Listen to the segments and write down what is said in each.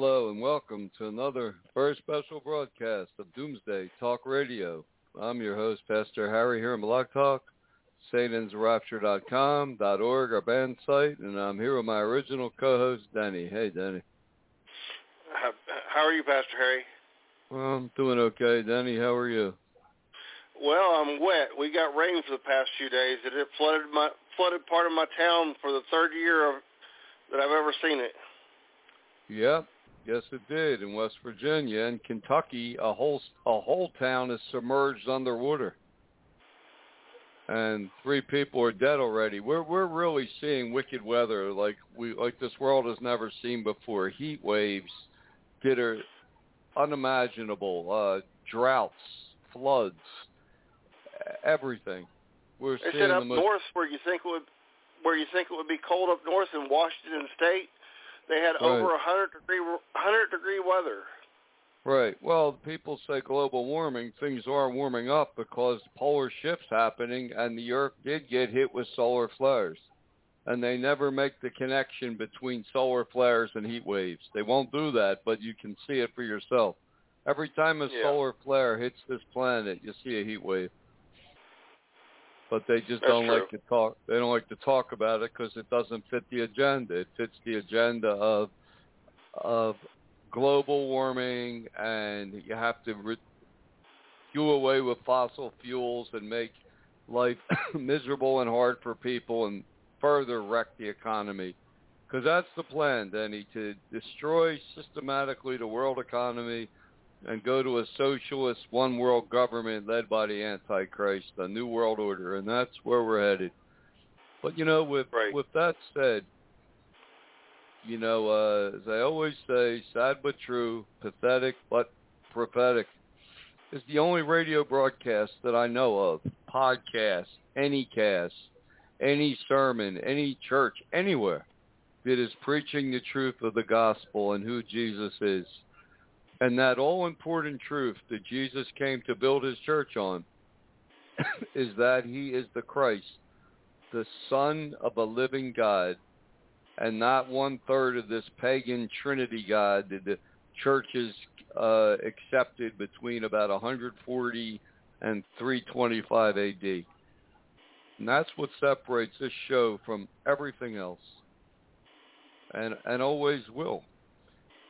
hello, and welcome to another very special broadcast of Doomsday Talk Radio. I'm your host, Pastor Harry, here in Blog Talk, satansrapture.com, .org, our band site, and I'm here with my original co-host, Denny. Hey, Denny. How, uh, how are you, Pastor Harry? Well, I'm doing okay. Denny, how are you? Well, I'm wet. We got rain for the past few days. And it flooded my flooded part of my town for the third year of, that I've ever seen it. Yep, yes it did. In West Virginia and Kentucky, a whole a whole town is submerged underwater, and three people are dead already. We're we're really seeing wicked weather like we like this world has never seen before. Heat waves that are unimaginable, uh, droughts, floods, everything. We're They seeing said up the most north where you think it would where you think it would be cold up north in Washington State, they had Right. over a hundred degree hundred degree weather. Right. Well, people say global warming. Things are warming up because polar shifts happening, and the Earth did get hit with solar flares. And they never make the connection between solar flares and heat waves. They won't do that, but you can see it for yourself. Every time a Yeah. solar flare hits this planet, you see a heat wave. But they just That's don't true. like to talk. They don't like to talk about it because it doesn't fit the agenda. It fits the agenda of of global warming, and you have to re- do away with fossil fuels and make life miserable and hard for people, and further wreck the economy. Because that's the plan, Denny, to destroy systematically the world economy and go to a socialist one world government led by the Antichrist, the new world order, and that's where we're headed. But you know, with Right. with that said, you know, uh, as I always say, sad but true, pathetic but prophetic, is the only radio broadcast that I know of, podcast, any cast, any sermon, any church, anywhere that is preaching the truth of the gospel and who Jesus is. And that all important truth that Jesus came to build his church on is that he is the Christ, the Son of a living God, and not one third of this pagan Trinity God that the churches uh, accepted between about 140 and 325 AD. And that's what separates this show from everything else, and and always will.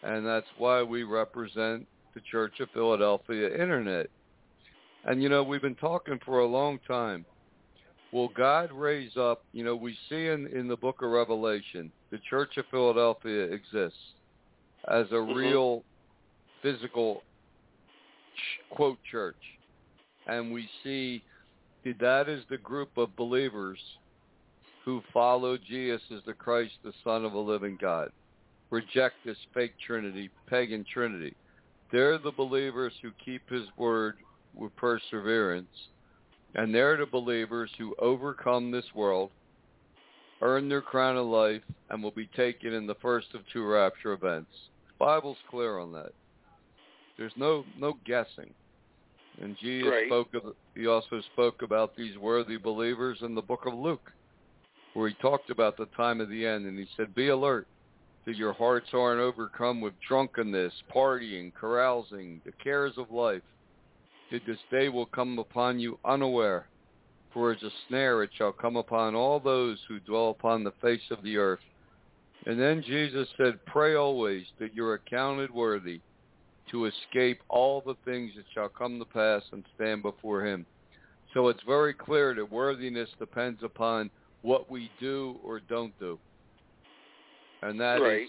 And that's why we represent the Church of Philadelphia Internet. And you know, we've been talking for a long time. Will God raise up, you know, we see in, in the book of Revelation, the Church of Philadelphia exists as a Mhm. real physical quote church. And we see that that is the group of believers who follow Jesus as the Christ, the Son of a living God. Reject this fake Trinity, pagan Trinity. They're the believers who keep his word with perseverance. And they're the believers who overcome this world, earn their crown of life, and will be taken in the first of two rapture events. The Bible's clear on that. There's no no guessing. And Jesus spoke of he also spoke about these worthy believers in the book of Luke, where he talked about the time of the end and he said, Be alert, your hearts aren't overcome with drunkenness, partying, carousing, the cares of life, this day will come upon you unaware. For as a snare it shall come upon all those who dwell upon the face of the earth. And then Jesus said, Pray always that you're accounted worthy to escape all the things that shall come to pass and stand before him. So it's very clear that worthiness depends upon what we do or don't do. And that is Right.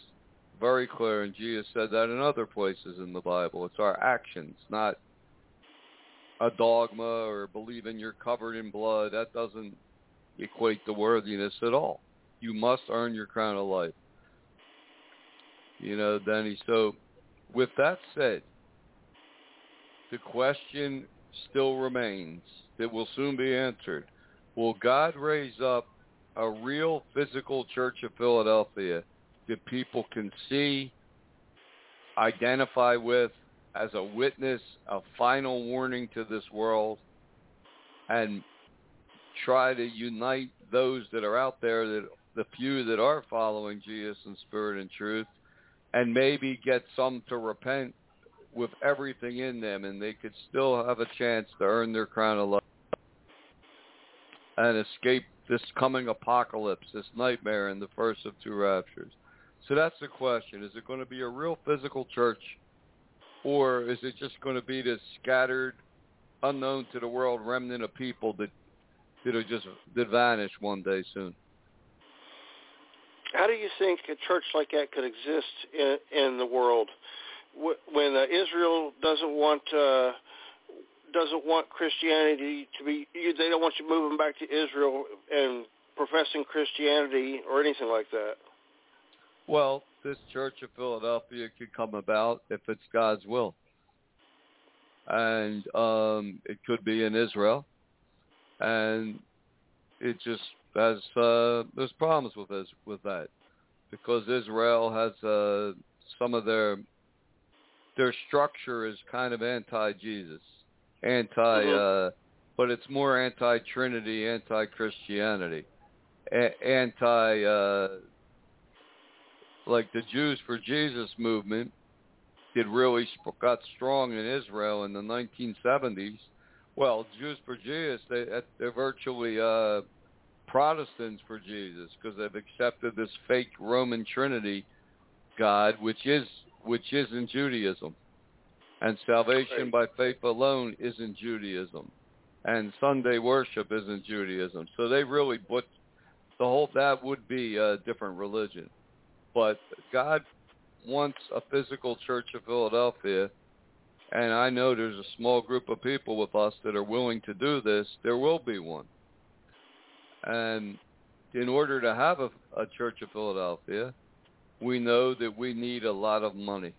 very clear, and Jesus said that in other places in the Bible. It's our actions, not a dogma or believing you're covered in blood. That doesn't equate to worthiness at all. You must earn your crown of life. You know, Denny. So with that said, the question still remains that will soon be answered. Will God raise up a real physical church of Philadelphia that people can see, identify with as a witness, a final warning to this world, and try to unite those that are out there, that the few that are following Jesus in spirit and truth, and maybe get some to repent with everything in them, and they could still have a chance to earn their crown of life and escape this coming apocalypse, this nightmare in the first of two raptures. So that's the question. Is it going to be a real physical church or is it just going to be this scattered, unknown to the world remnant of people that that'll just that vanish one day soon? How do you think a church like that could exist in, in the world when uh, Israel doesn't want uh, doesn't want Christianity to be? They don't want you moving back to Israel and professing Christianity or anything like that. Well, this Church of Philadelphia could come about if it's God's will. And um, it could be in Israel. And it just has uh, there's problems with this, with that because Israel has uh, some of their their structure is kind of anti-Jesus, anti, uh, but it's more anti-Trinity, anti-Christianity, a- anti. Uh, like the Jews for Jesus movement did really got strong in Israel in the 1970s. Well, Jews for Jesus, they they're virtually uh, Protestants for Jesus because they've accepted this fake Roman Trinity God, which is which is in Judaism, and salvation by faith alone is in Judaism, and Sunday worship is in Judaism. So they really put the whole that would be a different religion but God wants a physical church of Philadelphia, and I know there's a small group of people with us that are willing to do this. There will be one. And in order to have a, a church of Philadelphia, we know that we need a lot of money.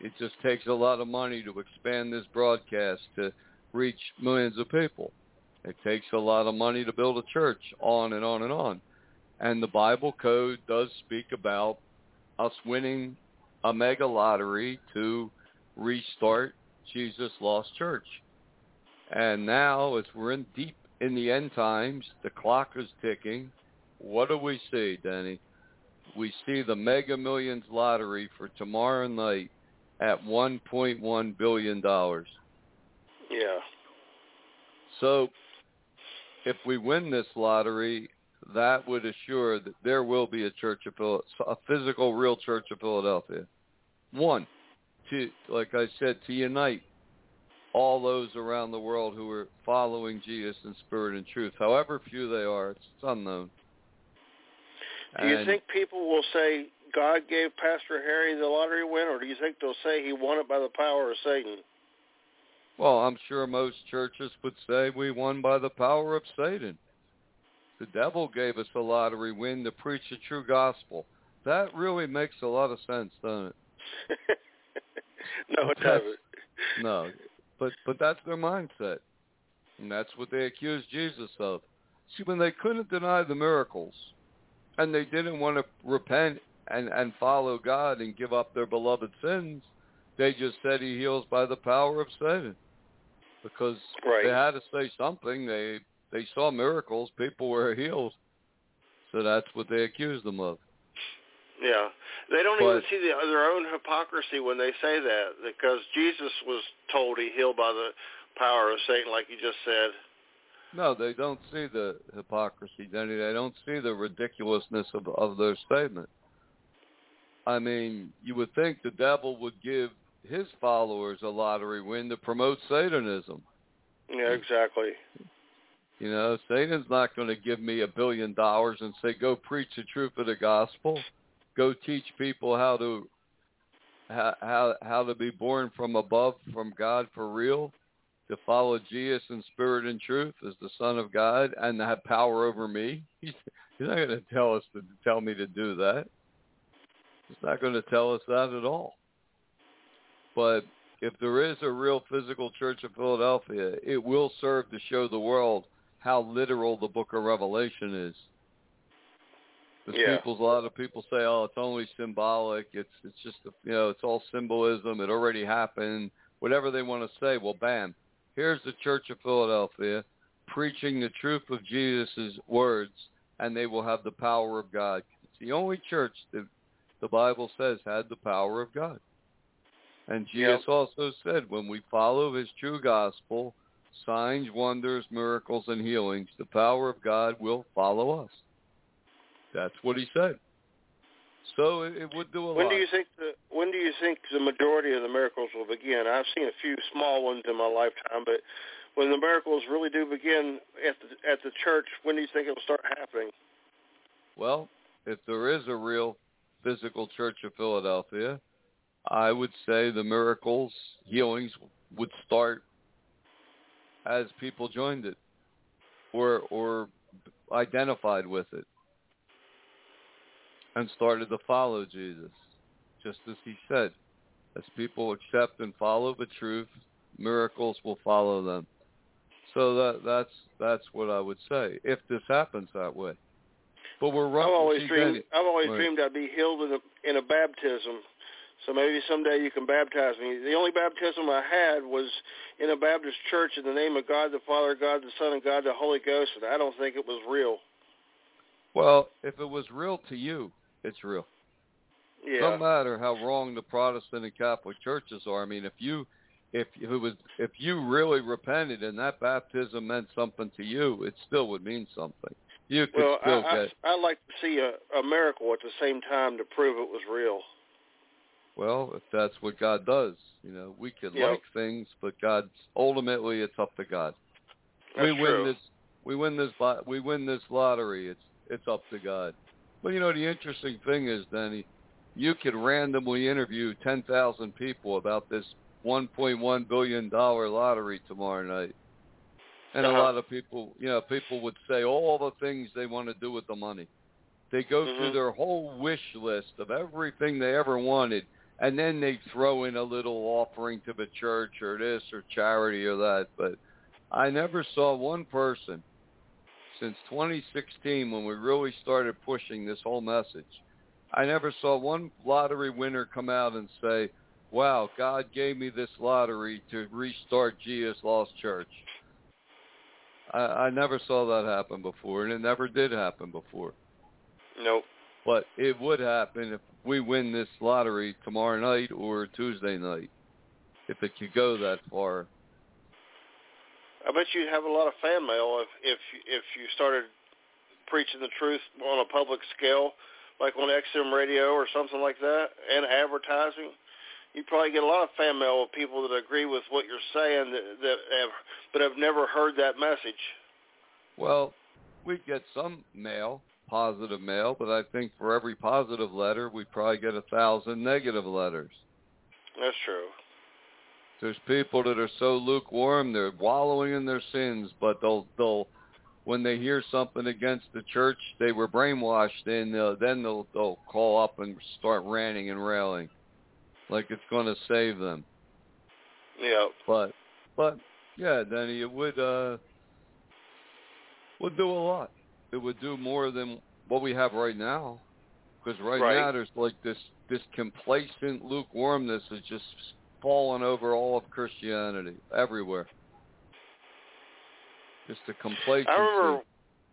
It just takes a lot of money to expand this broadcast to reach millions of people. It takes a lot of money to build a church, on and on and on. And the Bible code does speak about us winning a mega lottery to restart Jesus Lost Church. And now, as we're in deep in the end times, the clock is ticking. What do we see, Denny? We see the Mega Millions lottery for tomorrow night at $1.1 billion. Yeah. So if we win this lottery, that would assure that there will be a church of Phil- a physical, real church of Philadelphia. One, to like I said, to unite all those around the world who are following Jesus in spirit and truth, however few they are. It's unknown. Do you And- think people will say God gave Pastor Harry the lottery win, or do you think they'll say he won it by the power of Satan? Well, I'm sure most churches would say we won by the power of Satan. The devil gave us the lottery win to preach the true gospel. That really makes a lot of sense, doesn't it? no, it doesn't. No, but but that's their mindset, and that's what they accused Jesus of. See, when they couldn't deny the miracles, and they didn't want to repent and and follow God and give up their beloved sins, they just said He heals by the power of Satan, because Right. they had to say something. They they saw miracles, people were healed, so that's what they accused them of. Yeah, they don't But- even see the, their own hypocrisy when they say that because Jesus was told he healed by the power of Satan, like you just said. No, they don't see the hypocrisy, Denny. They don't see the ridiculousness of of their statement. I mean, you would think the devil would give his followers a lottery win to promote Satanism. Yeah, exactly. You know, Satan's not going to give me a billion dollars and say, "Go preach the truth of the gospel, go teach people how to how how, how to be born from above, from God for real, to follow Jesus in spirit and truth as the Son of God, and to have power over me." He's, he's not going to tell us to tell me to do that. He's not going to tell us that at all. But if there is a real physical church of Philadelphia, it will serve to show the world how literal the book of Revelation is. Because Yeah. people, a lot of people say, "Oh, it's only symbolic. It's it's just a, you know, it's all symbolism. It already happened." Whatever they want to say. Well, bam, here's the Church of Philadelphia preaching the truth of Jesus' words, and they will have the power of God. It's the only church that the Bible says had the power of God. And Jesus Yep. also said, when we follow his true gospel, signs, wonders, miracles, and healings, the power of God will follow us. That's what he said. So it, it would do a When lot. do you think the when do you think the majority of the miracles will begin? I've seen a few small ones in my lifetime, but when the miracles really do begin at the at the church, when do you think it will start happening? Well, if there is a real physical church of Philadelphia, I would say the miracles, healings would start as people joined it or or identified with it and started to follow Jesus, just as he said. As people accept and follow the truth, miracles will follow them. So that that's that's what I would say if this happens that way. But we're I've always dreamed I've always Right. dreamed I'd be healed in a in a baptism. So maybe someday you can baptize me. The only baptism I had was in a Baptist church in the name of God the Father, God the Son, and God the Holy Ghost, and I don't think it was real. Well, if it was real to you, it's real. Yeah. No matter how wrong the Protestant and Catholic churches are. I mean, if you if it was if you really repented and that baptism meant something to you, it still would mean something. You could well, still I, get I I'd like to see a, a miracle at the same time to prove it was real. Well, if that's what God does. You know, we could Yep. like things, but God's ultimately it's up to God. That's we win true. this we win this we win this lottery. It's it's up to God. But you know the interesting thing is, Danny, you could randomly interview ten thousand people about this one point one billion dollar lottery tomorrow night. And a Uh-huh. lot of people, you know, people would say all the things they want to do with the money. They go through Mhm. their whole wish list of everything they ever wanted, and then they throw in a little offering to the church or this or charity or that. But I never saw one person since 2016 when we really started pushing this whole message. I never saw one lottery winner come out and say, "Wow, God gave me this lottery to restart Jesus Lost Church." I, I never saw that happen before, and it never did happen before. Nope. But it would happen if we win this lottery tomorrow night or Tuesday night, if it could go that far. I bet you'd have a lot of fan mail if if if you started preaching the truth on a public scale, like on XM radio or something like that, and advertising. You'd probably get a lot of fan mail of people that agree with what you're saying that, that have, but have never heard that message. Well, we get some mail, positive mail, but I think for every positive letter, we probably get a thousand negative letters. That's true. There's people that are so lukewarm, they're wallowing in their sins, but they'll they'll when they hear something against the church they were brainwashed in, uh, then they'll they'll call up and start ranting and railing, like it's going to save them. Yeah. But but yeah, Denny, it would uh would do a lot. It would do more than what we have right now. Because right, Right. now there's like this this complacent lukewarmness is just falling over all of Christianity everywhere. Just a complacency. I remember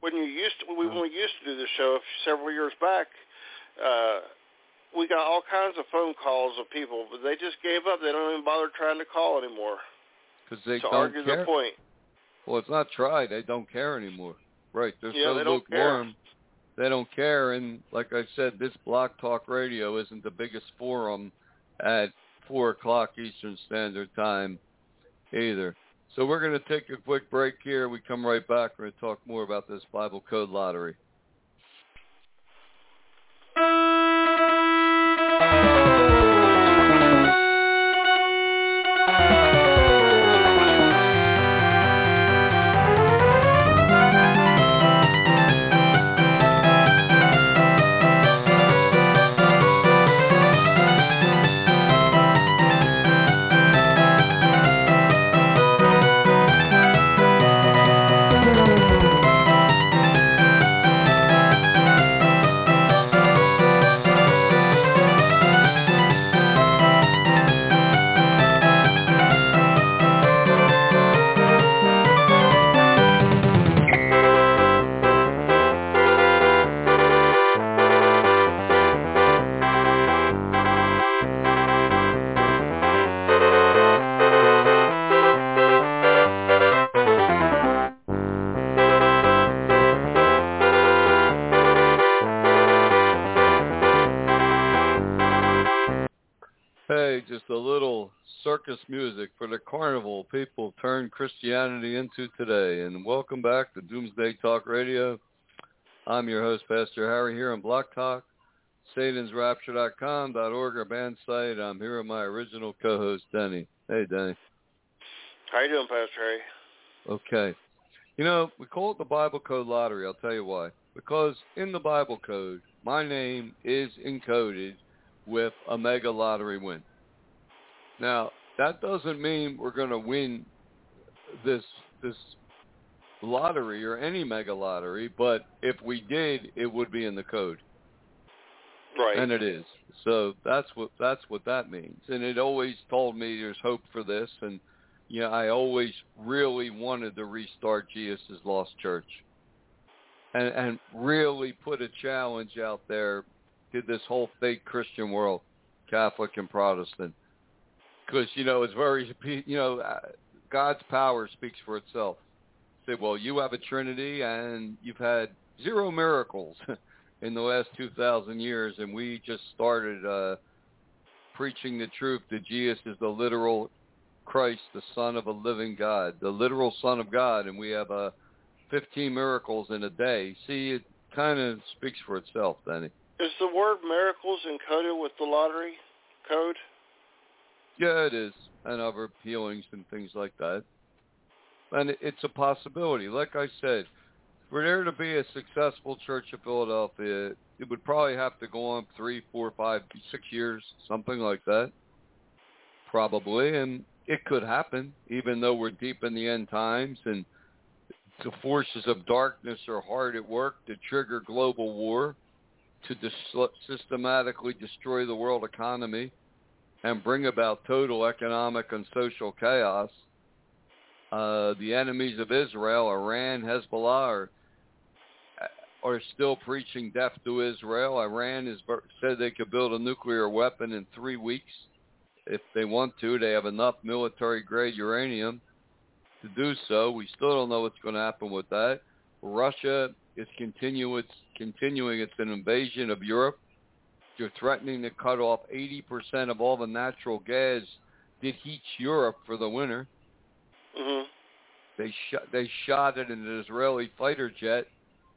when you used to we, when we used to do the show several years back. Uh, we got all kinds of phone calls of people, but they just gave up. They don't even bother trying to call anymore. Because they to don't argue care. the point. Well, it's not try. They don't care anymore. Right. They're Yeah, so they don't care. lukewarm. They don't care. And like I said, this Blog Talk Radio isn't the biggest forum at 4 o'clock Eastern Standard Time either. So we're going to take a quick break here. We come right back. We're going to talk more about this Bible Code Lottery. Into today. And welcome back to Doomsday Talk Radio. I'm your host, Pastor Harry, here on Blog Talk, satansrapture.com, .org, our band site. I'm here with my original co-host, Denny. Hey, Denny. How you doing, Pastor Harry? Okay. You know, we call it the Bible Code Lottery. I'll tell you why. Because in the Bible Code, my name is encoded with a mega lottery win. Now, that doesn't mean we're going to win this this lottery or any mega lottery, but if we did, it would be in the code. Right. And it is. So that's what that's what that means. And it always told me there's hope for this and you know, I always really wanted to restart Jesus' Lost Church. And and really put a challenge out there to this whole fake Christian world, Catholic and Protestant. Because, you know, it's very, you know, God's power speaks for itself. Say, well, you have a Trinity and you've had zero miracles in the last 2,000 years, and we just started uh, preaching the truth that Jesus is the literal Christ, the Son of a living God, the literal Son of God, and we have uh, 15 miracles in a day. See, it kind of speaks for itself, Danny. Is the word miracles encoded with the lottery code? Yeah, it is, and other healings and things like that. And it's a possibility. Like I said, for there to be a successful Church of Philadelphia, it would probably have to go on three, four, five, six years, something like that, probably. And it could happen, even though we're deep in the end times and the forces of darkness are hard at work to trigger global war, to dis- systematically destroy the world economy and bring about total economic and social chaos. Uh, the enemies of Israel, Iran, Hezbollah, are, are still preaching death to Israel. Iran has said they could build a nuclear weapon in three weeks if they want to. They have enough military-grade uranium to do so. We still don't know what's going to happen with that. Russia is continue continuing its invasion of Europe. They're threatening to cut off 80% of all the natural gas that heats Europe for the winter. Mhm. They shot they shot at an Israeli fighter jet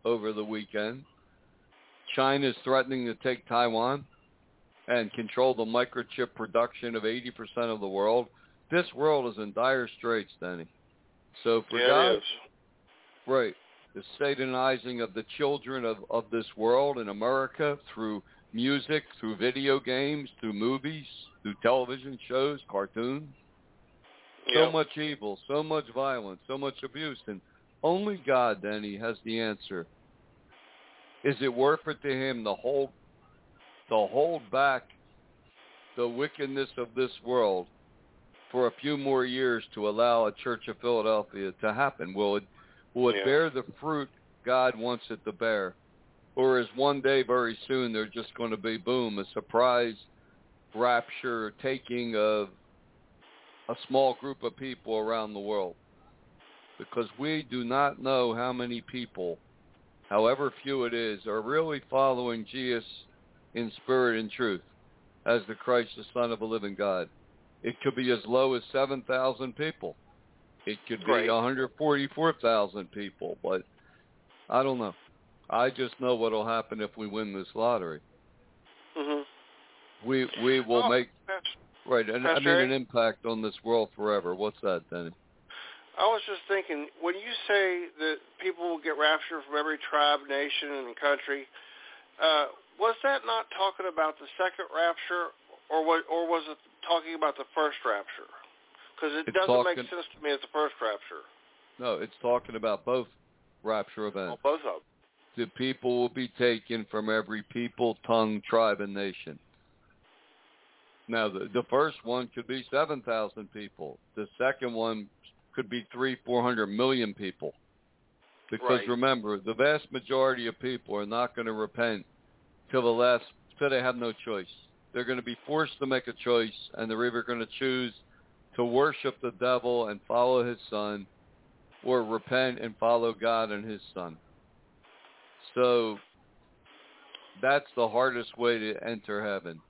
over the weekend. China is threatening to take Taiwan and control the microchip production of 80% of the world. This world is in dire straits, Danny. So for yeah, God, it is. right, the satanizing of the children of, of this world in America through music, through video games, through movies, through television shows, cartoons, Yeah. so much evil, so much violence, so much abuse, and only God, Danny, has the answer. Is it worth it to him to hold, to hold back the wickedness of this world for a few more years to allow a Church of Philadelphia to happen? Will it, will it Yeah. bear the fruit God wants it to bear? Or is one day very soon they're just going to be, boom, a surprise rapture taking of a small group of people around the world? Because we do not know how many people, however few it is, are really following Jesus in spirit and truth as the Christ, the Son of a living God. It could be as low as 7,000 people. It could be Right. 144,000 people, but I don't know. I just know what'll happen if we win this lottery. hmm We we will Oh, make right. And I mean right. an impact on this world forever. What's that, Denny? I was just thinking, when you say that people will get raptured from every tribe, nation, and country, uh, was that not talking about the second rapture, or what, or was it talking about the first rapture? Because it It's doesn't make sense to me as the first rapture. No, it's talking about both rapture Well, events. both of them. The people will be taken from every people, tongue, tribe, and nation. Now, the, the first one could be 7,000 people. The second one could be three, 400 million people. Because Right. remember, the vast majority of people are not going to repent till the last, till they have no choice. They're going to be forced to make a choice, and they're either going to choose to worship the devil and follow his son, or repent and follow God and his son. So that's the hardest way to enter heaven.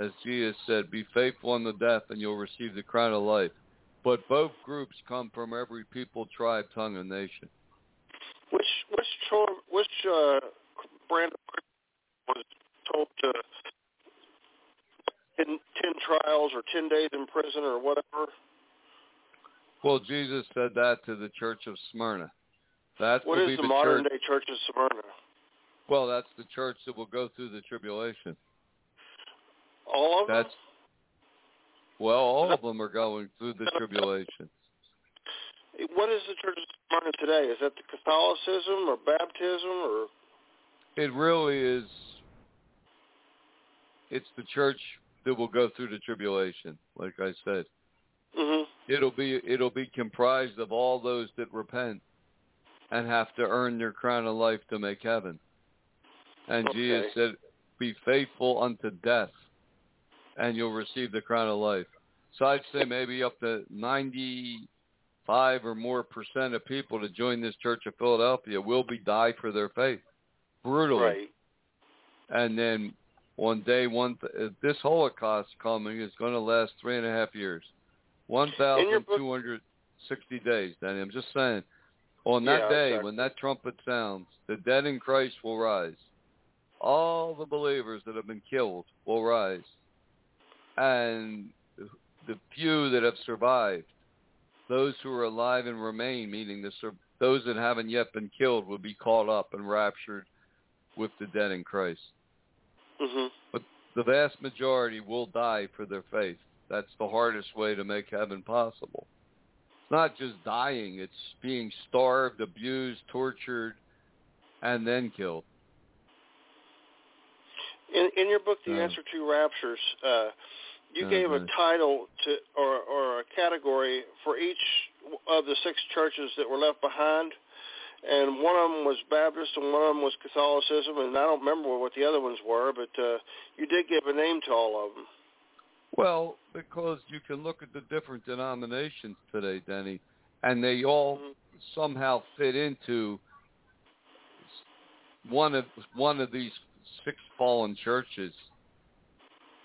As Jesus said, be faithful unto death and you'll receive the crown of life. But both groups come from every people, tribe, tongue, and nation. Which which which uh, brand of was told to in ten trials or ten days in prison or whatever? Well, Jesus said that to the church of Smyrna. That What is the the modern church. day church of Smyrna? Well, that's the church that will go through the tribulation. All of them. Well, all of them are going through the tribulation. What is the church of Smyrna today? Is that the Catholicism or baptism or? It really is. It's the church that will go through the tribulation, like I said. hmm It'll be it'll be comprised of all those that repent and have to earn their crown of life to make heaven. And Okay. Jesus said, "Be faithful unto death, and you'll receive the crown of life." So I'd say maybe up to ninety-five or more percent of people to join this Church of Philadelphia will be die for their faith, brutally Right. and then one day one, th- uh, this Holocaust coming is going to last three and a half years, one thousand two hundred sixty days. Danny, I'm just saying, on that Yeah, day exactly. when that trumpet sounds, the dead in Christ will rise. All the believers that have been killed will rise, and the few that have survived, those who are alive and remain, meaning the those that haven't yet been killed, will be caught up and raptured with the dead in Christ. hmm The vast majority will die for their faith. That's the hardest way to make heaven possible. It's not just dying, it's being starved, abused, tortured, and then killed. In in your book, The Uh, Answer to Raptures, uh, you uh, gave a title to or or a category for each of the six churches that were left behind, and one of them was Baptist and one of them was Catholicism, and I don't remember what the other ones were, but uh, you did give a name to all of them. Well, because you can look at the different denominations today, Denny, and they all Mhm. somehow fit into one of one of these six fallen churches.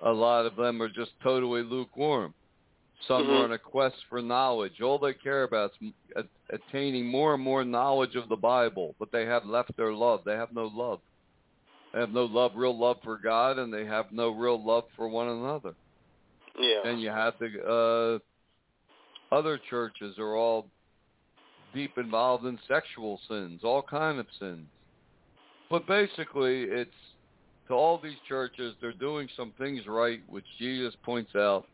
A lot of them are just totally lukewarm. Some Mhm. are on a quest for knowledge. All they care about is attaining more and more knowledge of the Bible, but they have left their love. They have no love. They have no love, real love for God, and they have no real love for one another. Yeah. And you have the uh, other churches are all deep involved in sexual sins, all kind of sins. But basically, it's to all these churches, they're doing some things right, which Jesus points out,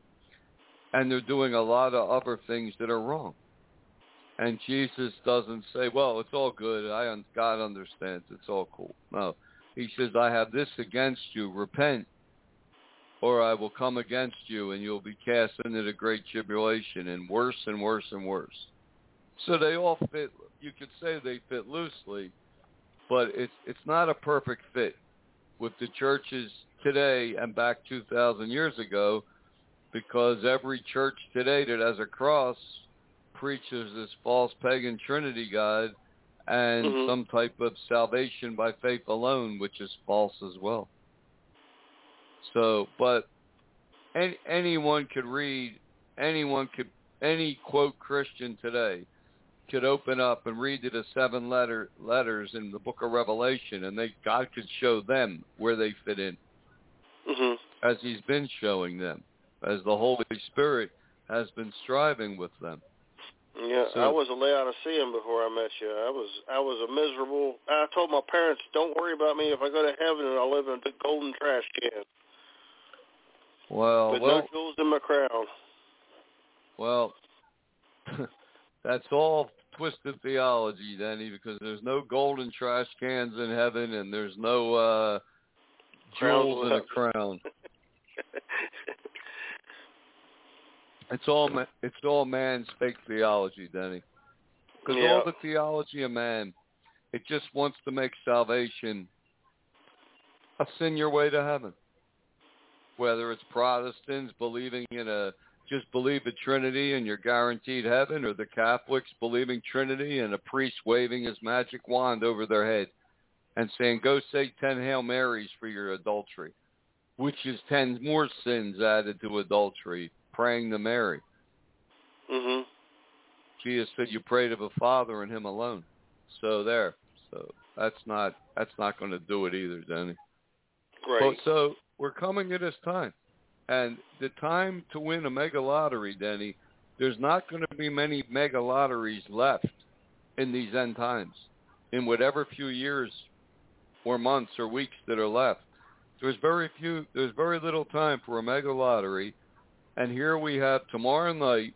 and they're doing a lot of other things that are wrong. And Jesus doesn't say, "Well, it's all good. I God understands. It's all cool." No, He says, "I have this against you. Repent." or I will come against you and you'll be cast into the great tribulation and worse and worse and worse. So they all fit, you could say they fit loosely, but it's it's not a perfect fit with the churches today and back 2,000 years ago, because every church today that has a cross preaches this false pagan Trinity God and Mhm. some type of salvation by faith alone, which is false as well. So, but any, anyone could read, anyone could, any quote Christian today could open up and read the seven letter letters in the Book of Revelation, and they God could show them where they fit in, Mhm. as He's been showing them, as the Holy Spirit has been striving with them. Yeah, So- I was a Laodicean before I met you. I was I was a miserable. I told my parents, "Don't worry about me. If I go to heaven, and I'll live in a big golden trash can Well, with well, no jewels in my crown." Well, that's all twisted theology, Denny, because there's no golden trash cans in heaven and there's no uh jewels in a crown. It's all ma- it's all man's fake theology, Denny. Because Yeah. all the theology of man, it just wants to make salvation a sin your way to heaven. Whether it's Protestants believing in a just believe the Trinity and you're guaranteed heaven, or the Catholics believing Trinity and a priest waving his magic wand over their head and saying, "Go say ten Hail Marys for your adultery," which is ten more sins added to adultery. Praying to Mary. Mm-hmm. Jesus said you pray to the Father and Him alone. So there. So that's not that's not going to do it either, Denny. Right. But so we're coming to this time, and the time to win a mega lottery, Denny. There's not going to be many mega lotteries left in these end times, in whatever few years, or months or weeks that are left. There's very few. There's very little time for a mega lottery, and here we have tomorrow night,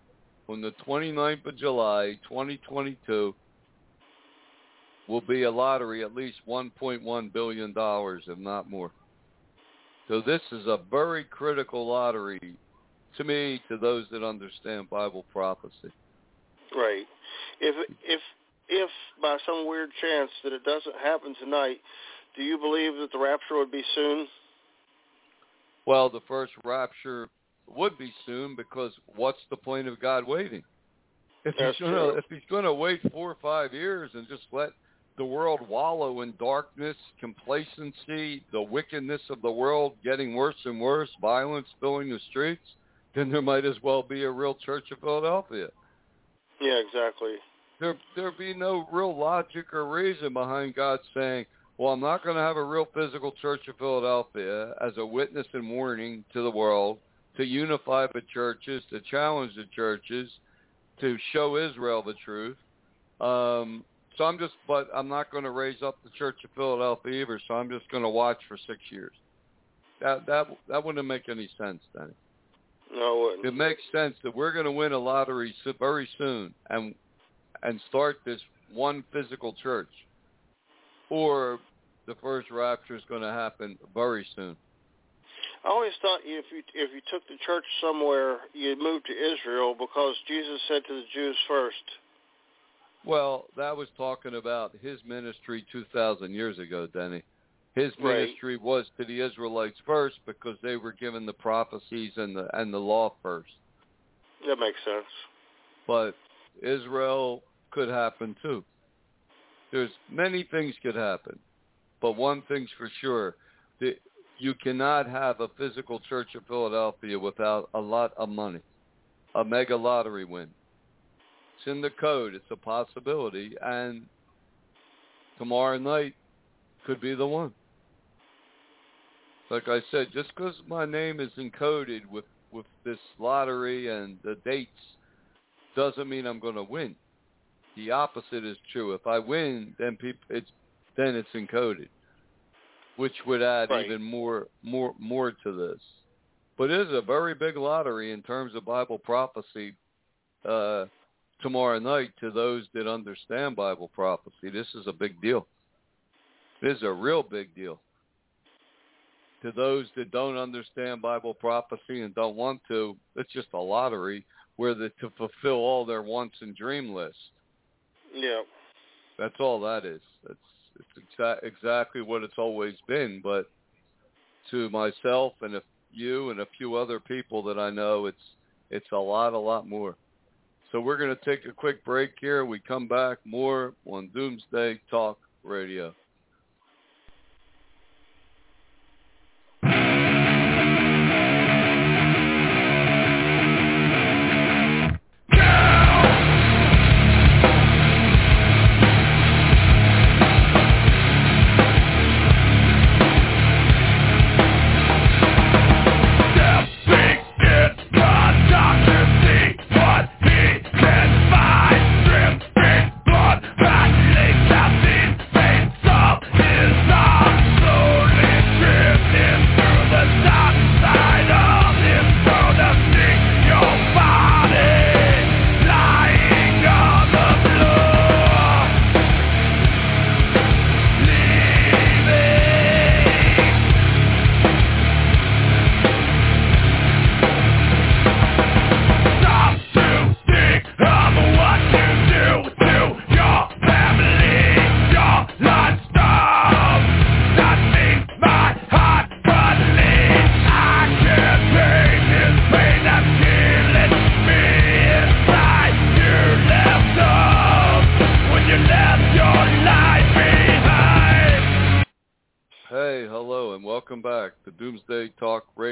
on the 29th of July, 2022 will be a lottery at least 1.1 billion dollars, if not more. So this is a very critical lottery to me, to those that understand Bible prophecy. Right. If if if by some weird chance that it doesn't happen tonight, do you believe that the rapture would be soon? Well, the first rapture would be soon because what's the point of God waiting? If That's he's gonna true. if he's gonna wait four or five years and just let the world wallow in darkness, complacency, the wickedness of the world getting worse and worse, violence filling the streets, then there might as well be a real Church of Philadelphia. Yeah, exactly. There there'd be no real logic or reason behind God saying, Well, I'm not gonna have a real physical Church of Philadelphia as a witness and warning to the world, to unify the churches, to challenge the churches, to show Israel the truth. Um, so I'm just, but I'm not going to raise up the Church of Philadelphia either. So I'm just going to watch for six years. That that that wouldn't make any sense, Danny. No, it wouldn't. It makes sense that we're going to win a lottery very soon and and start this one physical church, or the first rapture is going to happen very soon. I always thought if you if you took the church somewhere, you'd move to Israel because Jesus said to the Jews first. Well, that was talking about his ministry 2,000 years ago, Denny. His Right. ministry was to the Israelites first because they were given the prophecies and the and the law first. That makes sense. But Israel could happen too. There's many things could happen, but one thing's for sure: that you cannot have a physical church of Philadelphia without a lot of money, a mega lottery win. It's in the code. It's a possibility, and tomorrow night could be the one. Like I said, just because my name is encoded with with this lottery and the dates doesn't mean I'm going to win. The opposite is true. If I win, then people it's then it's encoded, which would add Right. even more more more to this. But it is a very big lottery in terms of Bible prophecy. Uh, tomorrow night, to those that understand Bible prophecy, this is a big deal. This is a real big deal. To those that don't understand Bible prophecy and don't want to, it's just a lottery where the, to fulfill all their wants and dream list. Yeah. That's all that is. It's It's exa- exactly what it's always been. But to myself and a, you and a few other people that I know, it's it's a lot, a lot more. So we're going to take a quick break here. We come back more on Doomsday Talk Radio.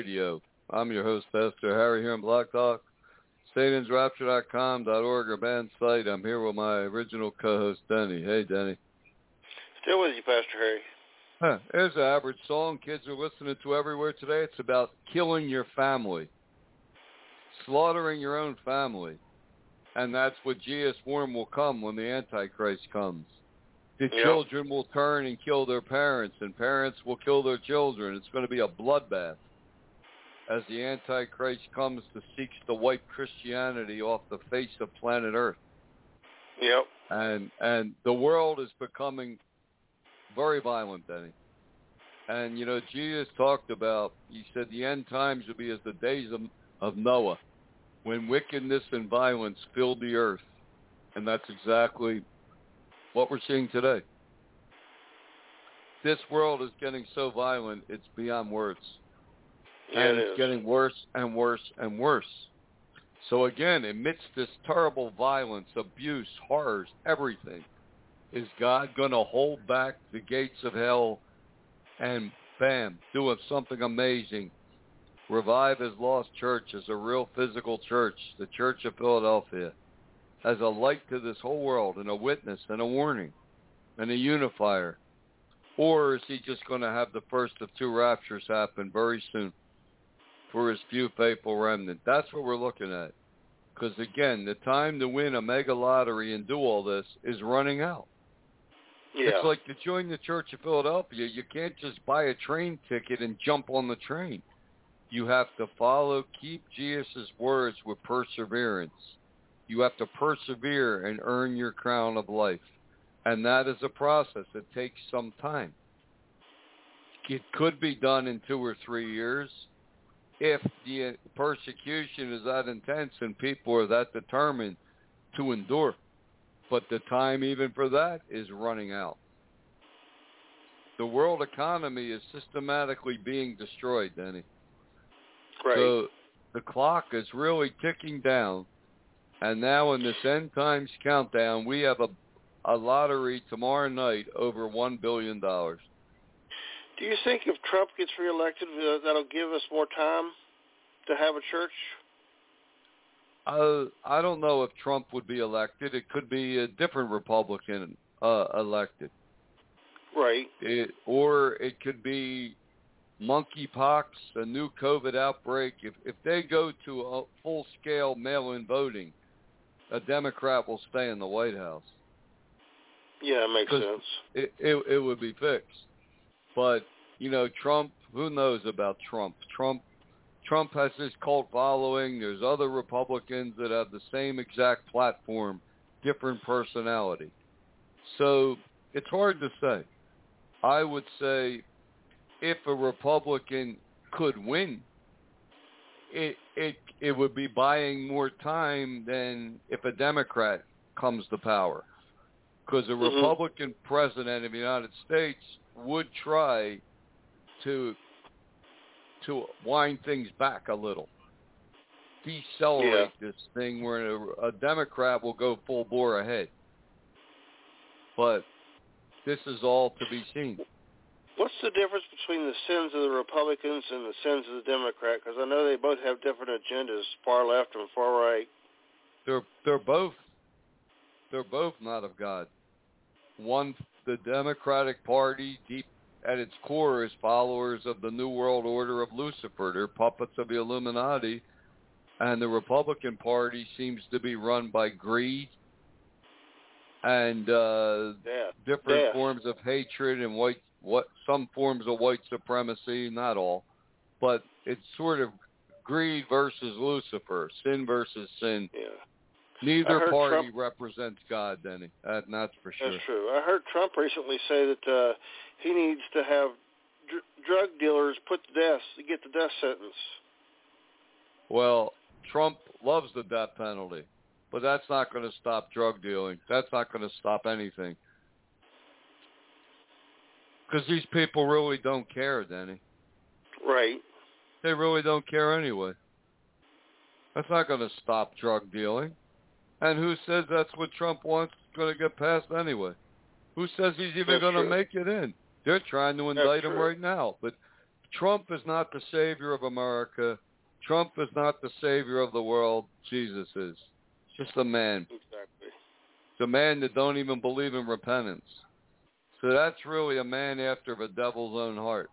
Radio. I'm your host, Pastor Harry, here in Blog Talk, SatansRapture.com.org, our band site. I'm here with my original co-host, Denny. Hey, Denny. Still with you, Pastor Harry. Huh, there's an average song kids are listening to everywhere today. It's about killing your family, slaughtering your own family. And that's what Jesus warned will come when the Antichrist comes. The Yeah. children will turn and kill their parents, and parents will kill their children. It's going to be a bloodbath as the Antichrist comes to seek to wipe Christianity off the face of planet Earth. Yep. And and the world is becoming very violent, Denny. And you know, Jesus talked about. He said the end times will be as the days of, of Noah, when wickedness and violence filled the earth, and that's exactly what we're seeing today. This world is getting so violent, it's beyond words. Yeah, and it it's is. getting worse and worse and worse. So again, amidst this terrible violence, abuse, horrors, everything, is God going to hold back the gates of hell and bam, do something amazing? Revive his lost church as a real physical church, the Church of Philadelphia, as a light to this whole world and a witness and a warning and a unifier. Or is he just going to have the first of two raptures happen very soon for his few faithful remnant? That's what we're looking at. Because again, the time to win a mega lottery and do all this is running out. Yeah. It's like to join the Church of Philadelphia, you can't just buy a train ticket and jump on the train. You have to follow, keep Jesus' words with perseverance. You have to persevere and earn your crown of life. And that is a process. It takes some time. It could be done in two or three years if the persecution is that intense and people are that determined to endure. But the time even for that is running out. The world economy is systematically being destroyed, Denny. right. So the clock is really ticking down. And now in this end times countdown, we have a, a lottery tomorrow night over $1 billion. Do you think if Trump gets reelected, uh, that'll give us more time to have a church? Uh, I don't know if Trump would be elected. It could be a different Republican uh, elected. Right. It, or it could be monkeypox, a new COVID outbreak. If if they go to a full-scale mail-in voting, a Democrat will stay in the White House. Yeah, it makes sense. It, it it would be fixed. But you know, Trump. Who knows about Trump? Trump. Trump has his cult following. There's other Republicans that have the same exact platform, different personality. So it's hard to say. I would say if a Republican could win, it it it would be buying more time than if a Democrat comes to power. because a Mhm. Republican president of the United States would try to to wind things back a little, decelerate this thing where a, a Democrat will go full bore ahead. But this is all to be seen. What's the difference between the sins of the Republicans and the sins of the Democrat? Because I know they both have different agendas, far left and far right. They're they're both they're both not of God. One, the Democratic Party, deep at its core, is followers of the New World Order of Lucifer. They're puppets of the Illuminati, and the Republican Party seems to be run by greed and uh, Yeah. different forms of hatred and white what some forms of white supremacy, not all, but it's sort of greed versus Lucifer, sin versus sin. Yeah. Neither party Trump- represents God, Denny. That, that's for sure. That's true. I heard Trump recently say that uh, he needs to have dr- drug dealers put to death to get the death sentence. Well, Trump loves the death penalty, but that's not going to stop drug dealing. That's not going to stop anything. Because these people really don't care, Denny. Right. They really don't care anyway. That's not going to stop drug dealing. And who says that's what Trump wants going to get passed anyway? Who says he's even going to make it in? They're trying to indict him right now. But Trump is not the savior of America. Trump is not the savior of the world. Jesus is. Just a man. Exactly. The man that don't even believe in repentance. So that's really a man after the devil's own heart.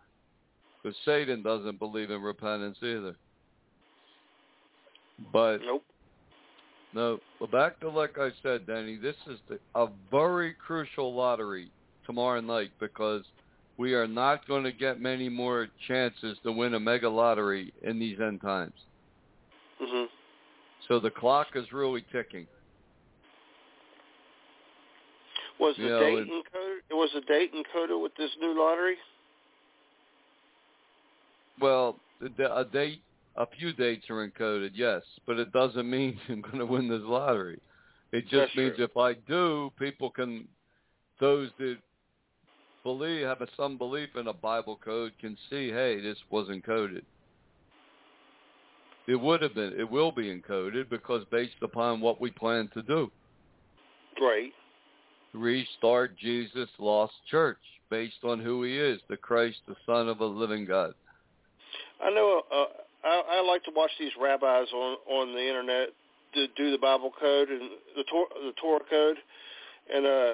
Because Satan doesn't believe in repentance either. But Nope. No, back to like I said, Danny, this is the, a very crucial lottery tomorrow night because we are not going to get many more chances to win a mega lottery in these end times. Mhm. So the clock is really ticking. Was the date it- encoded? Was the date encoded with this new lottery? Well, a date, a few dates are encoded, yes, but it doesn't mean I'm going to win this lottery. It just That's means true. if I do, people can, those that believe have a, some belief in a Bible code can see, hey, this was encoded. It would have been, it will be encoded because based upon what we plan to do, Right. restart Jesus' lost church based on who he is, the Christ, the Son of a living God. I know. Uh, I, I like to watch these rabbis on on the internet to do the Bible code and the Tor- the Torah code, and uh,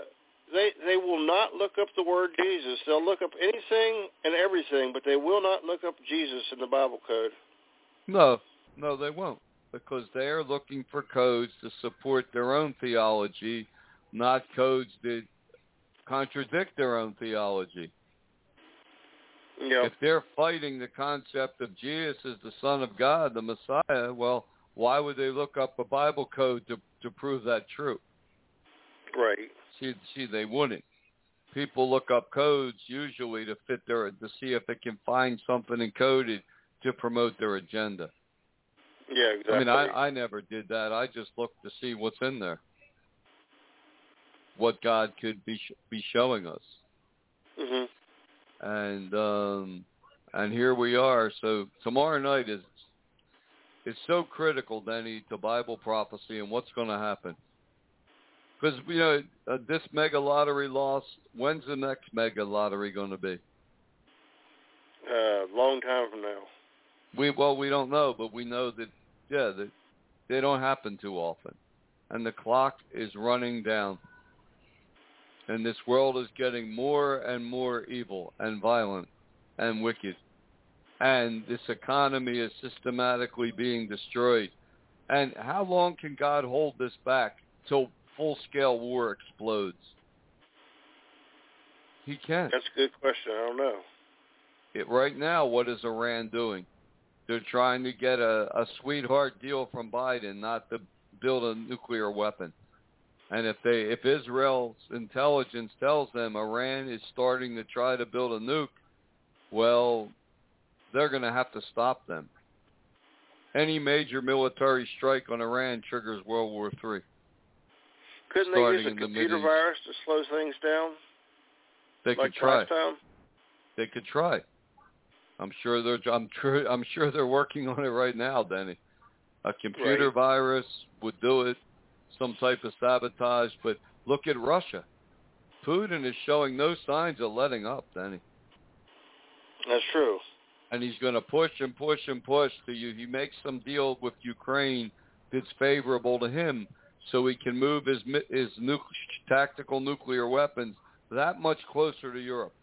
they they will not look up the word Jesus. They'll look up anything and everything, but they will not look up Jesus in the Bible code. No, no, they won't, because they are looking for codes to support their own theology, not codes that contradict their own theology. Yeah. If they're fighting the concept of Jesus as the Son of God, the Messiah, well, why would they look up a Bible code to to prove that true? Right. See, see, they wouldn't. People look up codes usually to fit their to see if they can find something encoded to promote their agenda. Yeah. Exactly. I mean, I, I never did that. I just looked to see what's in there, what God could be sh- be showing us, Mhm. And um, and here we are. So tomorrow night is is so critical, Denny, to Bible prophecy and what's going to happen. Because you know uh, this mega lottery loss. When's the next mega lottery going to be? Uh, long time from now. We well, we don't know, but we know that yeah, that they don't happen too often, and the clock is running down, and this world is getting more and more evil and violent and wicked, and this economy is systematically being destroyed. And how long can God hold this back till full-scale war explodes? He can't. That's a good question. I don't know. it, right now, what is Iran doing? They're trying to get a, a sweetheart deal from Biden not to build a nuclear weapon. And if they if Israel's intelligence tells them Iran is starting to try to build a nuke, well, they're going to have to stop them. Any major military strike on Iran triggers World War Three. Couldn't they use a the computer virus to slow things down? They like could try. time? They could try. I'm sure they're. I'm sure. I'm sure they're working on it right now, Denny. A computer Right. virus would do it. Some type of sabotage. But look at Russia. Putin is showing no signs of letting up, Denny. That's true. and he's going to push and push and push till you he makes some deal with Ukraine that's favorable to him, so he can move his his nu- tactical nuclear weapons that much closer to Europe,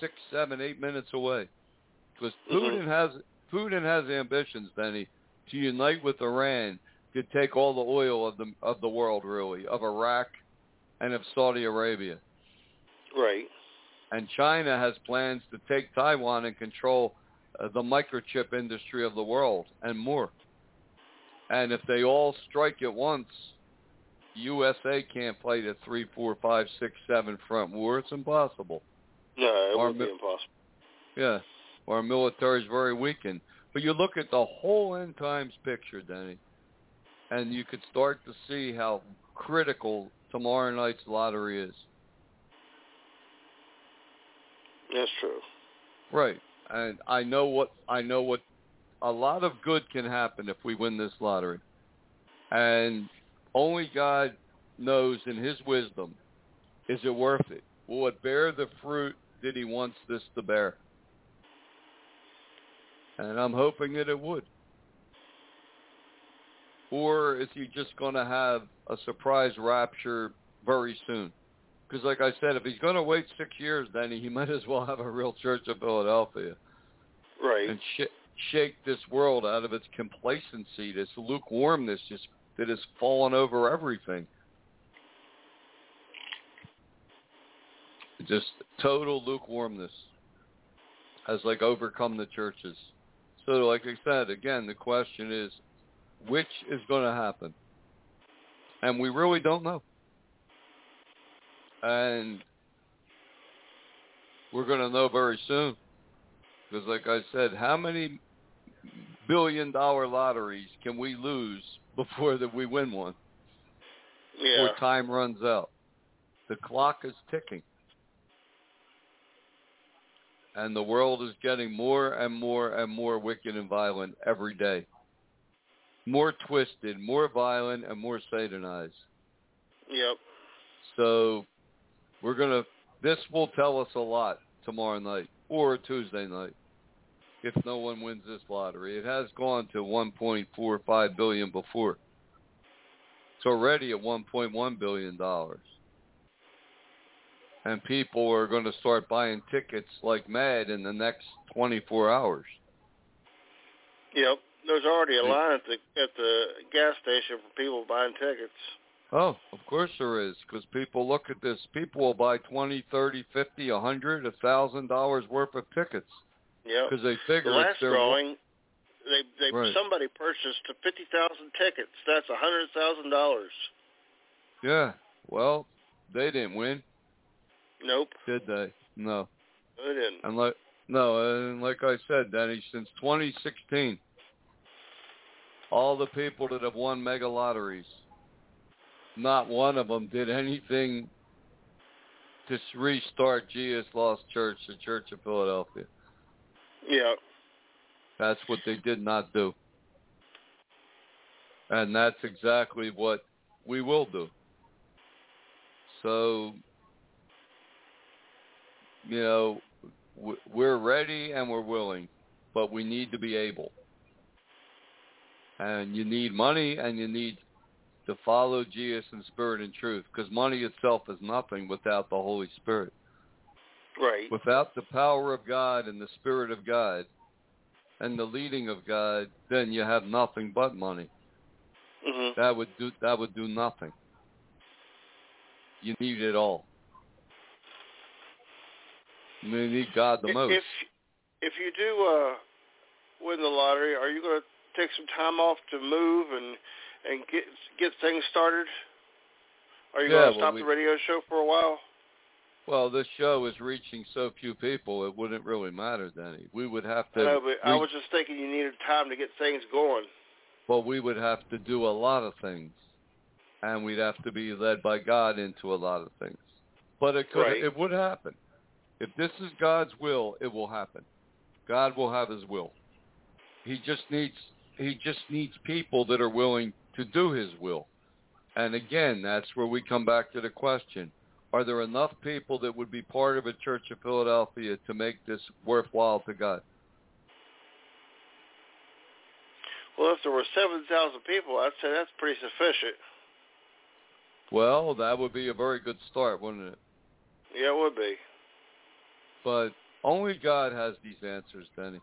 six, seven, eight minutes away, because Mhm. Putin has Putin has ambitions, Benny, to unite with Iran to take all the oil of the of the world, really, of Iraq and of Saudi Arabia Right. and China has plans to take Taiwan and control uh, the microchip industry of the world and more. And if they all strike at once, USA can't fight a three, four, five, six, seven front war. It's impossible. No, it Or would be impossible. Yeah, our military is very weakened. But you look at the whole end times picture, Denny, and you could start to see how critical tomorrow night's lottery is. That's true. Right. And I know what I know what a lot of good can happen if we win this lottery. And only God knows in his wisdom is it worth it? Will it bear the fruit that he wants this to bear? And I'm hoping that it would. Or is he just going to have a surprise rapture very soon? Because, like I said, if he's going to wait six years, then he might as well have a real Church of Philadelphia Right. and sh- shake this world out of its complacency, this lukewarmness, just that has fallen over everything. Just total lukewarmness has like overcome the churches. So, like I said, again, the question is, which is going to happen? And we really don't know. And we're going to know very soon. Because, like I said, how many billion dollar lotteries can we lose before that we win one? yeah. Before time runs out. The clock is ticking. And the world is getting more and more and more wicked and violent every day. More twisted, more violent, and more satanized. Yep. So we're gonna. This will tell us a lot tomorrow night or Tuesday night if no one wins this lottery. It has gone to 1.45 billion before. It's already at 1.1 billion dollars, and people are going to start buying tickets like mad in the next 24 hours. Yep. There's already a line at the at the gas station for people buying tickets. Oh, of course there is, because people look at this. People will buy twenty, thirty, fifty, a hundred, a thousand dollars worth of tickets Yep. because they figure it's last drawing, they they Right. somebody purchased fifty thousand tickets. That's a hundred thousand dollars. Yeah. Well, they didn't win, Nope, did they? No. they didn't. And like no, and like I said, Danny, since 2016, all the people that have won mega lotteries, not one of them did anything to restart Jesus Lost Church, the Church of Philadelphia. Yeah. That's what they did not do. And that's exactly what we will do. So, you know, we're ready and we're willing, but we need to be able. And you need money and you need to follow Jesus in spirit and truth because money itself is nothing without the Holy Spirit. Right. Without the power of God and the Spirit of God and the leading of God, then you have nothing but money. Mm-hmm. That would do that would do nothing. You need it all. You need God the If- most. If if you do uh, win the lottery, are you going to take some time off to move and and get get things started? Are you Yeah, going to well, stop we- the radio show for a while? Well, this show is reaching so few people, it wouldn't really matter, Danny. We would have to. I know, but I was just thinking you needed time to get things going. well, we would have to do a lot of things. and we'd have to be led by God into a lot of things. But it could, Right. it would happen. If this is God's will, it will happen. God will have His will. He just needs He just needs people that are willing to do His will. And again, that's where we come back to the question: Are there enough people that would be part of a Church of Philadelphia to make this worthwhile to God? Well, if there were 7,000 people, I'd say that's pretty sufficient. Well, that would be a very good start, wouldn't it? Yeah, it would be. But only God has these answers, Denny.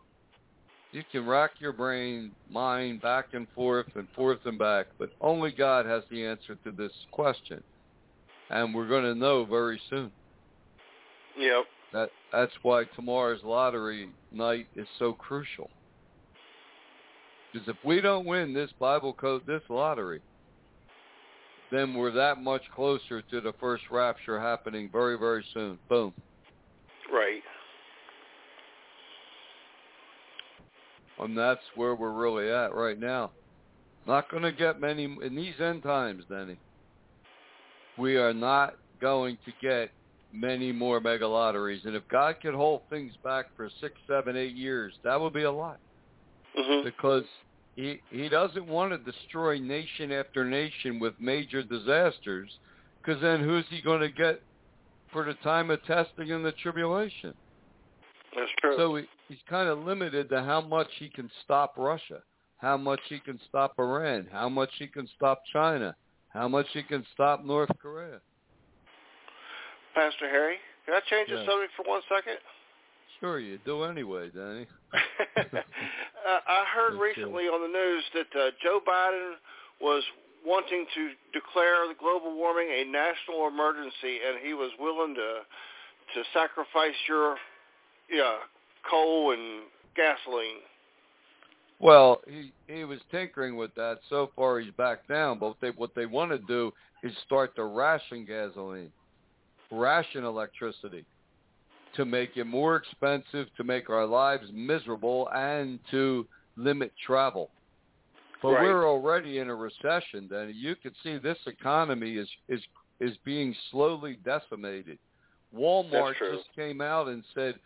You can rack your brain, mind back and forth and forth and back, but only God has the answer to this question. And we're going to know very soon. Yep. That that's why tomorrow's lottery night is so crucial. Because if we don't win this Bible code, this lottery, then we're that much closer to the first rapture happening very, very soon. Boom. Right. And that's where we're really at right now. Not going to get many in these end times, Denny. We are not going to get many more mega lotteries. And if God could hold things back for six, seven, eight years, that would be a lot. Mhm. Because he he doesn't want to destroy nation after nation with major disasters. Because then who's he going to get for the time of testing and the tribulation? That's true. So he, he's kind of limited to how much he can stop Russia, how much he can stop Iran, how much he can stop China, how much he can stop North Korea. Pastor Harry, can I change the Yeah. subject for one second? Sure, you do anyway, Danny. uh, I heard recently on the news that uh, Joe Biden was wanting to declare the global warming a national emergency, and he was willing to to sacrifice your yeah coal and gasoline. Well, he he was tinkering with that. So far, he's back down. But what they what they want to do is start to ration gasoline, ration electricity, to make it more expensive, to make our lives miserable, and to limit travel. But Right. we're already in a recession. Then you can see this economy is is is being slowly decimated. Walmart just came out and said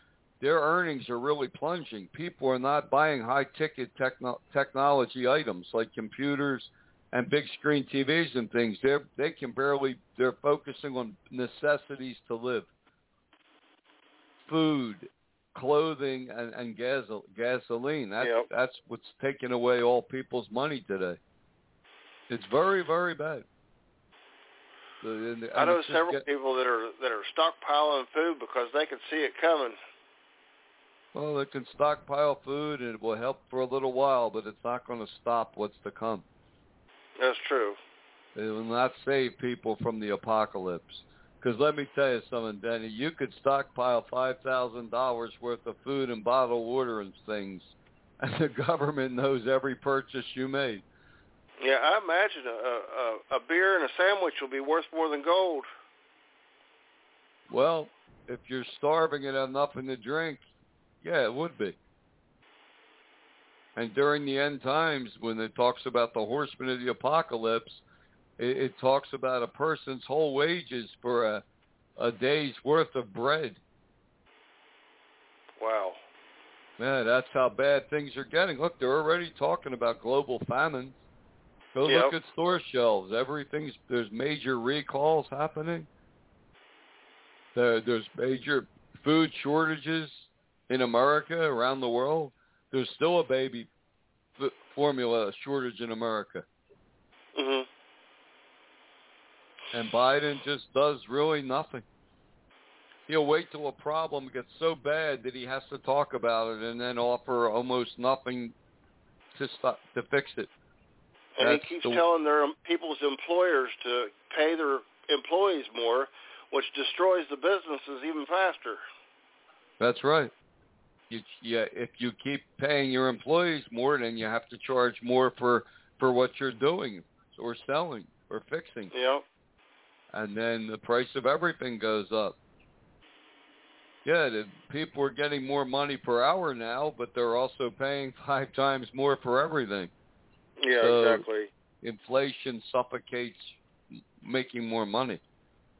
their earnings are really plunging. People are not buying high ticket techno- technology items like computers and big screen TVs and things. They they can barely they're focusing on necessities to live. Food, clothing and, and gasol- gasoline. That's Yep. that's what's taking away all people's money today. It's very, very bad. The- and- I know several get- people that are that are stockpiling food because they can see it coming. Well, they can stockpile food and it will help for a little while, but it's not going to stop what's to come. That's true. It will not save people from the apocalypse. Because let me tell you something, Denny. You could stockpile five thousand dollars worth of food and bottled water and things, and the government knows every purchase you made. Yeah, I imagine a, a a beer and a sandwich will be worth more than gold. Well, if you're starving and have nothing to drink, yeah, it would be. And during the end times, when it talks about the horsemen of the apocalypse, it, it talks about a person's whole wages for a a day's worth of bread. Wow. Man, that's how bad things are getting. Look, they're already talking about global famine. Go Yep. look at store shelves. Everything's there's major recalls happening. There, there's major food shortages in America around the world. There's still a baby f- formula shortage in America, Mhm. and Biden just does really nothing. He'll wait till a problem gets so bad that he has to talk about it, and then offer almost nothing to stop to fix it. And That's he keeps the- telling their people's employers to pay their employees more, which destroys the businesses even faster. That's right. You, yeah, if you keep paying your employees more, then you have to charge more for for what you're doing or selling or fixing, Yep. and then the price of everything goes up. Yeah, the people are getting more money per hour now, but they're also paying five times more for everything. Yeah, So- exactly. Inflation suffocates making more money.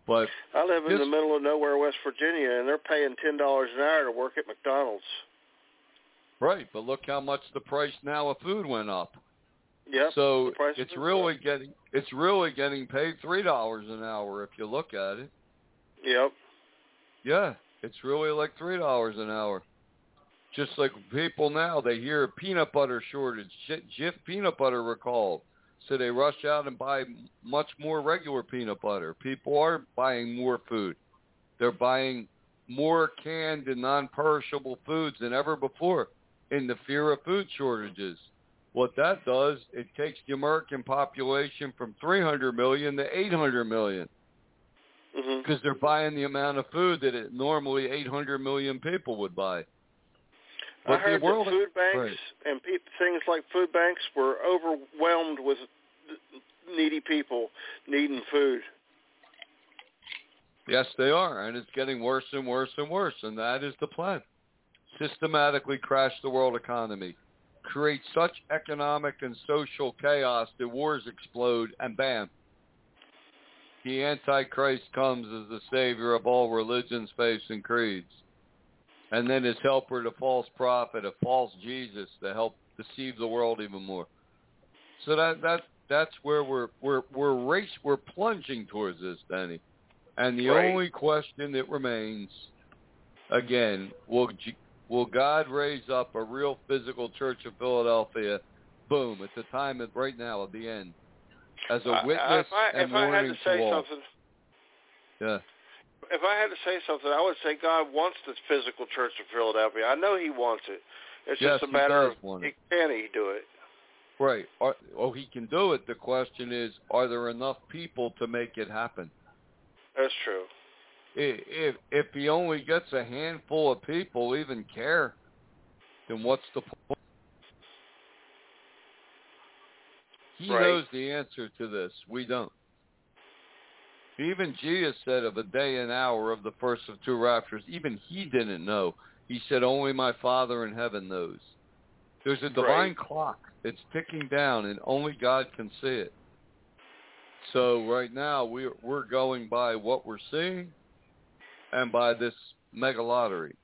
But I live in the middle of nowhere, West Virginia, and they're paying ten dollars an hour to work at McDonald's. right, but look how much the price now of food went up. Yeah. so the price of it's really getting it's really getting paid three dollars an hour if you look at it. Yep. Yeah, it's really like three dollars an hour. Just like people now, they hear peanut butter shortage, Jif peanut butter recalled, so they rush out and buy much more regular peanut butter. People are buying more food. They're buying more canned and non-perishable foods than ever before in the fear of food shortages. What that does, it takes the American population from 300 million to 800 million hmm because they're buying the amount of food that it, normally 800 million people would buy. I heard the world, that food banks right. and pe- things like food banks were overwhelmed with needy people needing food. yes, they are, and it's getting worse and worse and worse, and that is the plan. Systematically crash the world economy, create such economic and social chaos that wars explode, and bam, the Antichrist comes as the savior of all religions, faiths, and creeds. And then his helper, the false prophet, a false Jesus, to help deceive the world even more. So that that that's where we're we're we're race we're plunging towards this, Danny. And the Right. only question that remains, again, will will God raise up a real physical Church of Philadelphia? Boom! At the time of right now, at the end, as a witness if I, and if I had warning to say to all. something, Yeah. if I had to say something, I would say God wants this physical church of Philadelphia. I know He wants it. It's Yes, just a matter of can He do it? Right. Are, oh, he can do it. The question is, are there enough people to make it happen? That's true. If if he only gets a handful of people even care, then what's the point? He Right. knows the answer to this. We don't. Even Jesus said of a day and hour of the first of two raptures, even he didn't know. He said, only my Father in heaven knows. There's a divine Right. clock. It's ticking down, and only God can see it. So right now, we're, we're going by what we're seeing and by this mega lottery.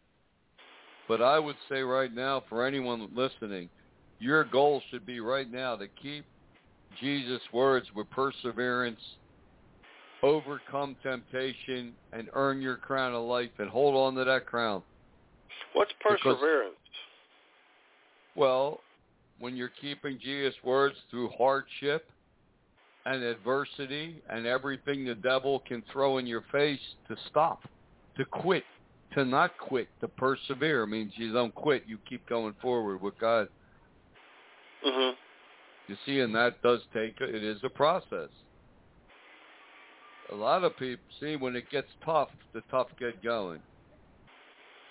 But I would say right now, for anyone listening, your goal should be right now to keep Jesus' words with perseverance, overcome temptation, and earn your crown of life, and hold on to that crown. What's perseverance? Well, when you're keeping Jesus' words through hardship and adversity and everything the devil can throw in your face, to stop, to quit, to not quit, to persevere means you don't quit. You keep going forward with God. hmm You see, and that does take, it is a process. A lot of people, see, when it gets tough, the tough get going.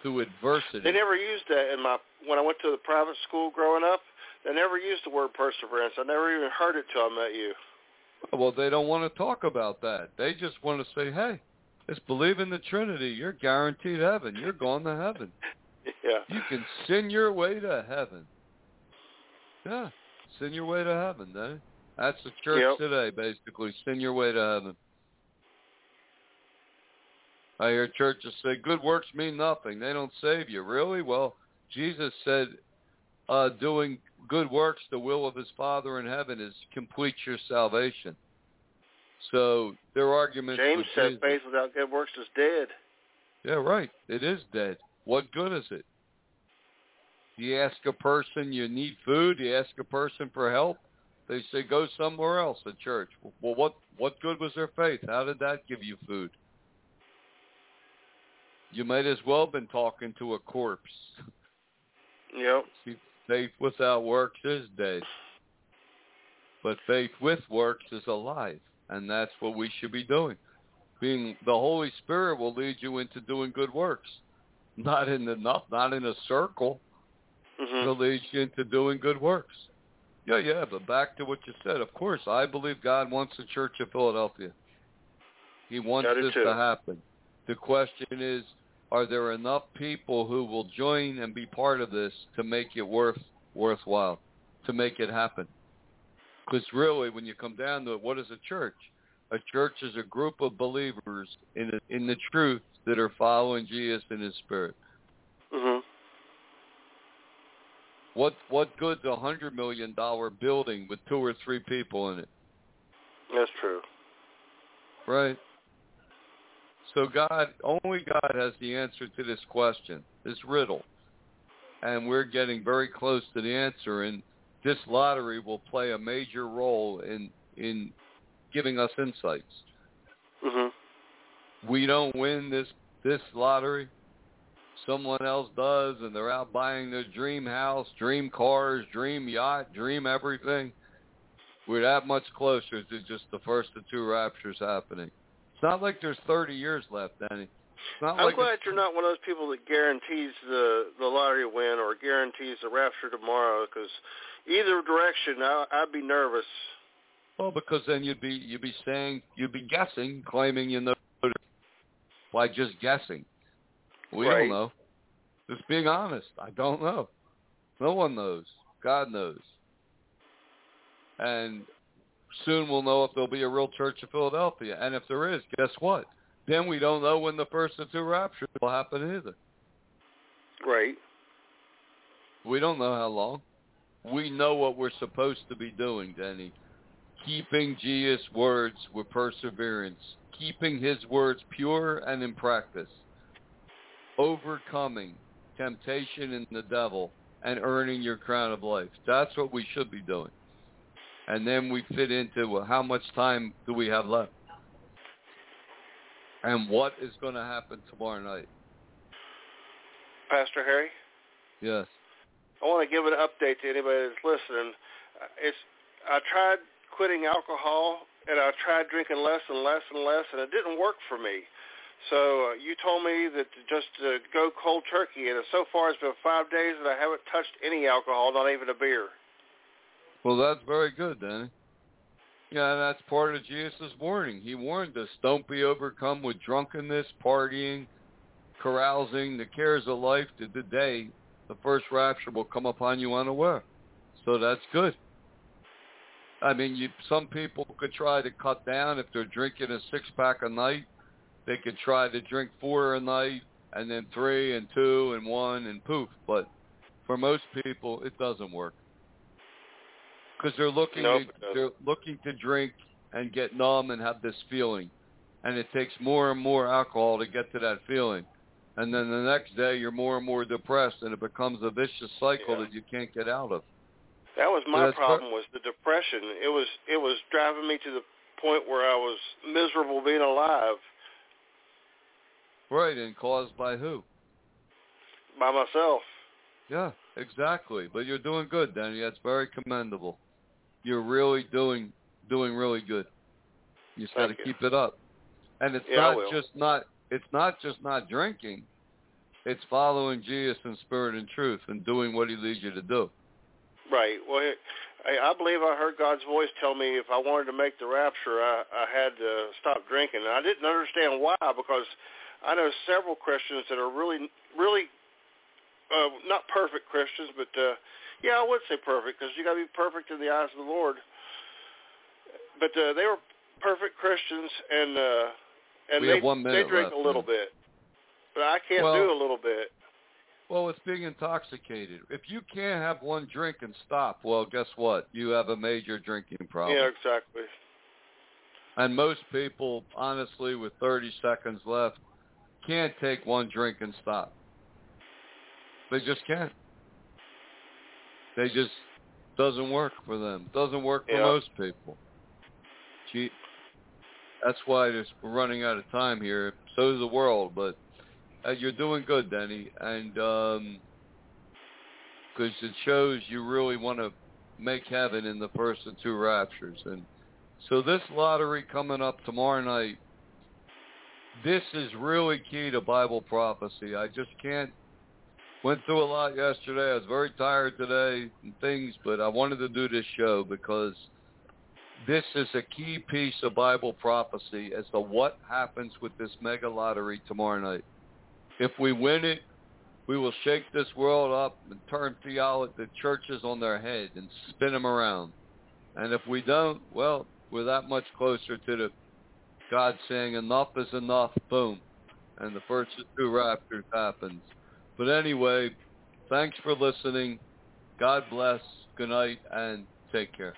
Through adversity. They never used that in my when I went to the private school growing up. They never used the word perseverance. I never even heard it till I met you. Well, they don't want to talk about that. They just want to say, hey, just believe in the Trinity. You're guaranteed heaven. You're going to heaven. Yeah. You can sin your way to heaven. Yeah, sin your way to heaven. Then that's the church Yep. today, basically. Sin your way to heaven. I hear churches say good works mean nothing. They don't save you. Really? Well, Jesus said uh, doing good works, the will of his Father in heaven, is complete your salvation. So their argument. James said faith without good works is dead. yeah, right. It is dead. What good is it? You ask a person you need food. You ask a person for help. They say go somewhere else at church. Well, what what good was their faith? How did that give you food? You might as well have been talking to a corpse. Yep. See, faith without works is dead. But faith with works is alive, and that's what we should be doing. Being the Holy Spirit will lead you into doing good works, not in the not, not in a circle. hmm He'll lead you into doing good works. Yeah, yeah. But back to what you said. Of course, I believe God wants the Church of Philadelphia. He wants this too. to happen. The question is, are there enough people who will join and be part of this to make it worth worthwhile, to make it happen? Because really, when you come down to it, what is a church? A church is a group of believers in a, in the truth that are following Jesus in His Spirit. Mm-hmm. What what good's a hundred million dollar building with two or three people in it, That's true. right? So God, only God has the answer to this question, this riddle, and we're getting very close to the answer. And this lottery will play a major role in in giving us insights. Mhm. We don't win this this lottery. Someone else does, and they're out buying their dream house, dream cars, dream yacht, dream everything. We're that much closer to just the first of two raptures happening. It's not like there's 30 years left, Danny. I'm like glad you're not one of those people that guarantees the the lottery win or guarantees the rapture tomorrow. Because either direction, I, I'd be nervous. Well, because then you'd be you'd be saying you'd be guessing, claiming you know by just guessing. We Right. don't know. Just being honest, I don't know. No one knows. God knows. And soon we'll know if there'll be a real Church of Philadelphia. And if there is, guess what? Then we don't know when the first of two raptures will happen either. Right. We don't know how long. We know what we're supposed to be doing, Denny. Keeping Jesus' words with perseverance. Keeping his words pure and in practice. Overcoming temptation and the devil and earning your crown of life. That's what we should be doing. And then we fit into well, how much time do we have left? And what is going to happen tomorrow night? Pastor Harry, Yes. I want to give an update to anybody that's listening. Uh, It's I tried quitting alcohol and I tried drinking less and less and less, and it didn't work for me. So uh, you told me that to just uh, go cold turkey, and so far it's been five days that I haven't touched any alcohol, not even a beer. Well, that's very good, Danny. Yeah, that's part of Jesus' warning. He warned us, don't be overcome with drunkenness, partying, carousing, the cares of life to the day the first rapture will come upon you unaware. So that's good. I mean, you, some people could try to cut down if they're drinking a six-pack a night. They could try to drink four a night and then three and two and one and poof. But for most people, it doesn't work because they're looking Nope, to, they're looking to drink and get numb and have this feeling, and it takes more and more alcohol to get to that feeling, and then the next day you're more and more depressed, and it becomes a vicious cycle Yeah. that you can't get out of. That was my that's problem was the depression. It was it was driving me to the point where I was miserable being alive Right, and caused by who? by myself. Yeah, exactly. But you're doing good, Danny. That's very commendable. You're really doing doing really good. You just got to keep it up. And it's Yeah, not just not it's not just not drinking. It's following Jesus in spirit and truth and doing what he leads you to do. Right. Well, I, I believe I heard God's voice tell me if I wanted to make the rapture, I, I had to stop drinking. And I didn't understand why because I know several Christians that are really, really uh, not perfect Christians, but uh, yeah, I would say perfect because you got to be perfect in the eyes of the Lord. But uh, they were perfect Christians, and uh, and We they have one they drink left, a little man. bit, but I can't Well- do a little bit. Well, it's being intoxicated. If you can't have one drink and stop, well, guess what? You have a major drinking problem. Yeah, exactly. And most people, honestly, with 30 seconds left, can't take one drink and stop. They just can't. They just doesn't work for them. Doesn't work for Yeah. most people. Gee, that's why there's, we're running out of time here. So is the world, but uh, you're doing good, Denny, and um 'cause it shows you really want to make heaven in the first of two raptures, and so this lottery coming up tomorrow night, this is really key to Bible prophecy. I just can't. Went through a lot yesterday. I was very tired today and things, but I wanted to do this show because this is a key piece of Bible prophecy as to what happens with this mega lottery tomorrow night. If we win it, we will shake this world up and turn theology, the churches on their head and spin them around. And if we don't, well, we're that much closer to the God saying enough is enough, boom, and the first two raptures happens. But anyway, thanks for listening. God bless. Good night and take care.